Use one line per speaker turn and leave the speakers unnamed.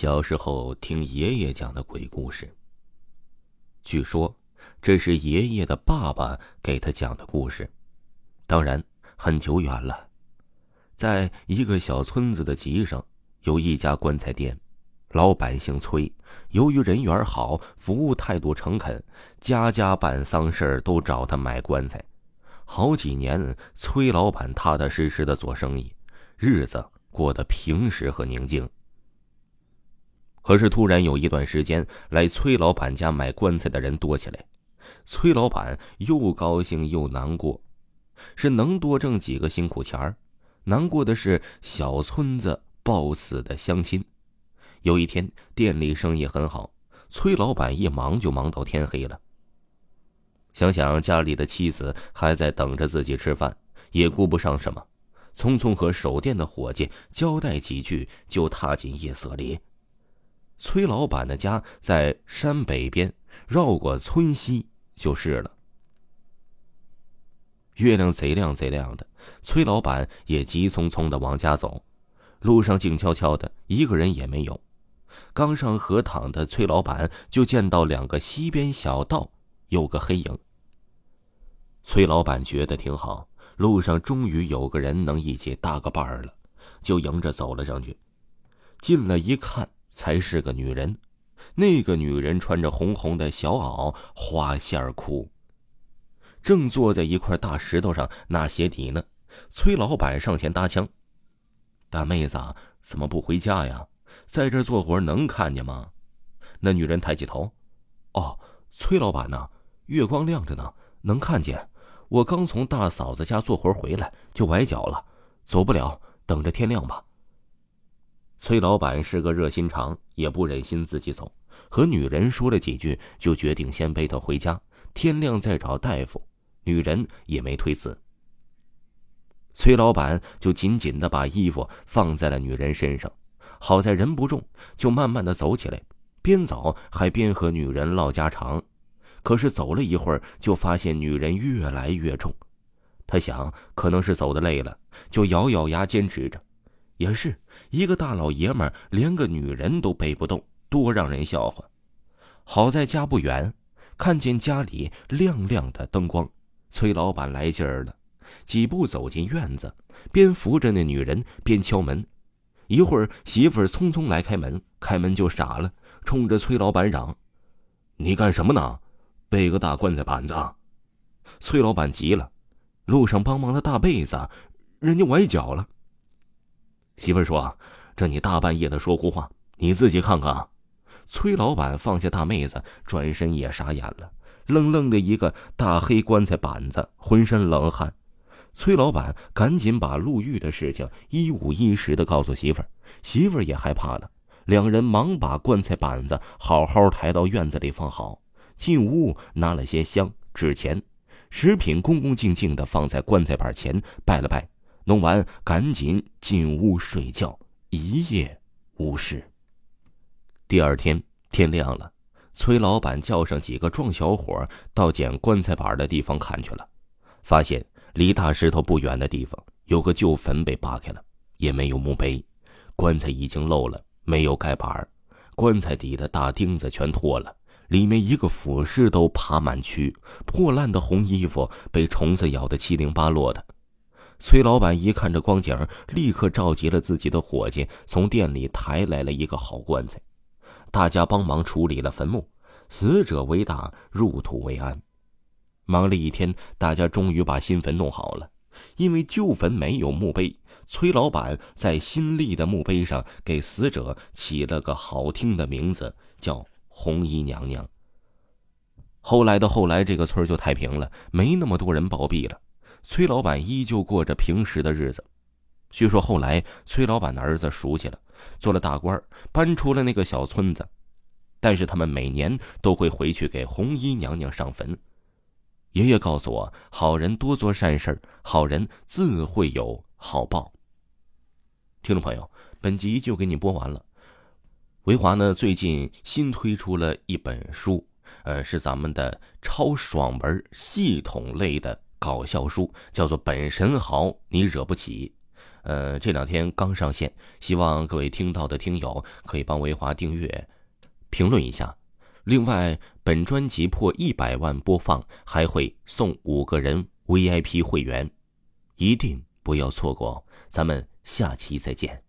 小时候听爷爷讲的鬼故事。据说这是爷爷的爸爸给他讲的故事，当然很久远了。在一个小村子的集上，有一家棺材店，老板姓崔。由于人缘好，服务态度诚恳，家家办丧事都找他买棺材。好几年，崔老板踏踏实实的做生意，日子过得平实和宁静。可是突然有一段时间，来崔老板家买棺材的人多起来，崔老板又高兴又难过，是能多挣几个辛苦钱儿，难过的是小村子抱死的乡亲。有一天店里生意很好，崔老板一忙就忙到天黑了。想想家里的妻子还在等着自己吃饭，也顾不上什么，匆匆和守店的伙计交代几句，就踏进夜色里。崔老板的家在山北边，绕过村西就是了。月亮贼亮贼亮的，崔老板也急匆匆的往家走，路上静悄悄的，一个人也没有。刚上河塘的崔老板就见到两个西边小道有个黑影。崔老板觉得挺好，路上终于有个人能一起搭个伴儿了，就迎着走了上去。进来一看。才是个女人，那个女人穿着红红的小袄花线裤，正坐在一块大石头上纳鞋底呢。崔老板上前搭腔：“大妹子，怎么不回家呀？在这做活能看见吗？”那女人抬起头：“哦，崔老板呢，月光亮着呢，能看见。我刚从大嫂子家做活回来，就崴脚了，走不了，等着天亮吧。”崔老板是个热心肠，也不忍心自己走，和女人说了几句，就决定先背她回家，天亮再找大夫。女人也没推辞。崔老板就紧紧的把衣服放在了女人身上，好在人不重，就慢慢的走起来，边走还边和女人唠家常。可是走了一会儿，就发现女人越来越重，他想可能是走的累了，就咬咬牙坚持着。也是一个大老爷们儿，连个女人都背不动，多让人笑话。好在家不远，看见家里亮亮的灯光，崔老板来劲儿了，几步走进院子，边扶着那女人边敲门。一会儿，媳妇儿匆匆来开门，开门就傻了，冲着崔老板嚷：“你干什么呢？背个大棺材板子！”崔老板急了，路上帮忙的大被子，人家崴脚了。媳妇说：“这你大半夜的说胡话，你自己看看。”崔老板放下大妹子，转身也傻眼了，愣愣的一个大黑棺材板子，浑身冷汗。崔老板赶紧把入狱的事情一五一十的告诉媳妇儿，媳妇儿也害怕了。两人忙把棺材板子好好抬到院子里放好，进屋拿了些香、纸钱、食品，恭恭敬敬的放在棺材板前，拜了拜。弄完，赶紧进屋睡觉，一夜无事。第二天天亮了，崔老板叫上几个壮小伙到捡棺材板的地方看去了，发现离大石头不远的地方有个旧坟被扒开了，也没有墓碑，棺材已经漏了，没有盖板，棺材底的大钉子全脱了，里面一个腐尸都爬满蛆，破烂的红衣服被虫子咬得七零八落的。崔老板一看这光景，立刻召集了自己的伙计，从店里抬来了一个好棺材，大家帮忙处理了坟墓。死者为大，入土为安。忙了一天，大家终于把新坟弄好了。因为旧坟没有墓碑，崔老板在新立的墓碑上给死者起了个好听的名字，叫红衣娘娘。后来的后来，这个村就太平了，没那么多人暴毙了。崔老板依旧过着平时的日子。据说后来崔老板的儿子熟悉了，做了大官，搬出了那个小村子。但是他们每年都会回去给红衣娘娘上坟。爷爷告诉我，好人多做善事好人自会有好报。听众朋友，本集就给你播完了。维华呢，最近新推出了一本书，呃，是咱们的超爽文系统类的。搞笑书叫做《本神豪你惹不起》，呃，这两天刚上线，希望各位听到的听友可以帮维华订阅、评论一下。另外，本专辑破一百万播放，还会送五个人 VIP 会员，一定不要错过。咱们下期再见。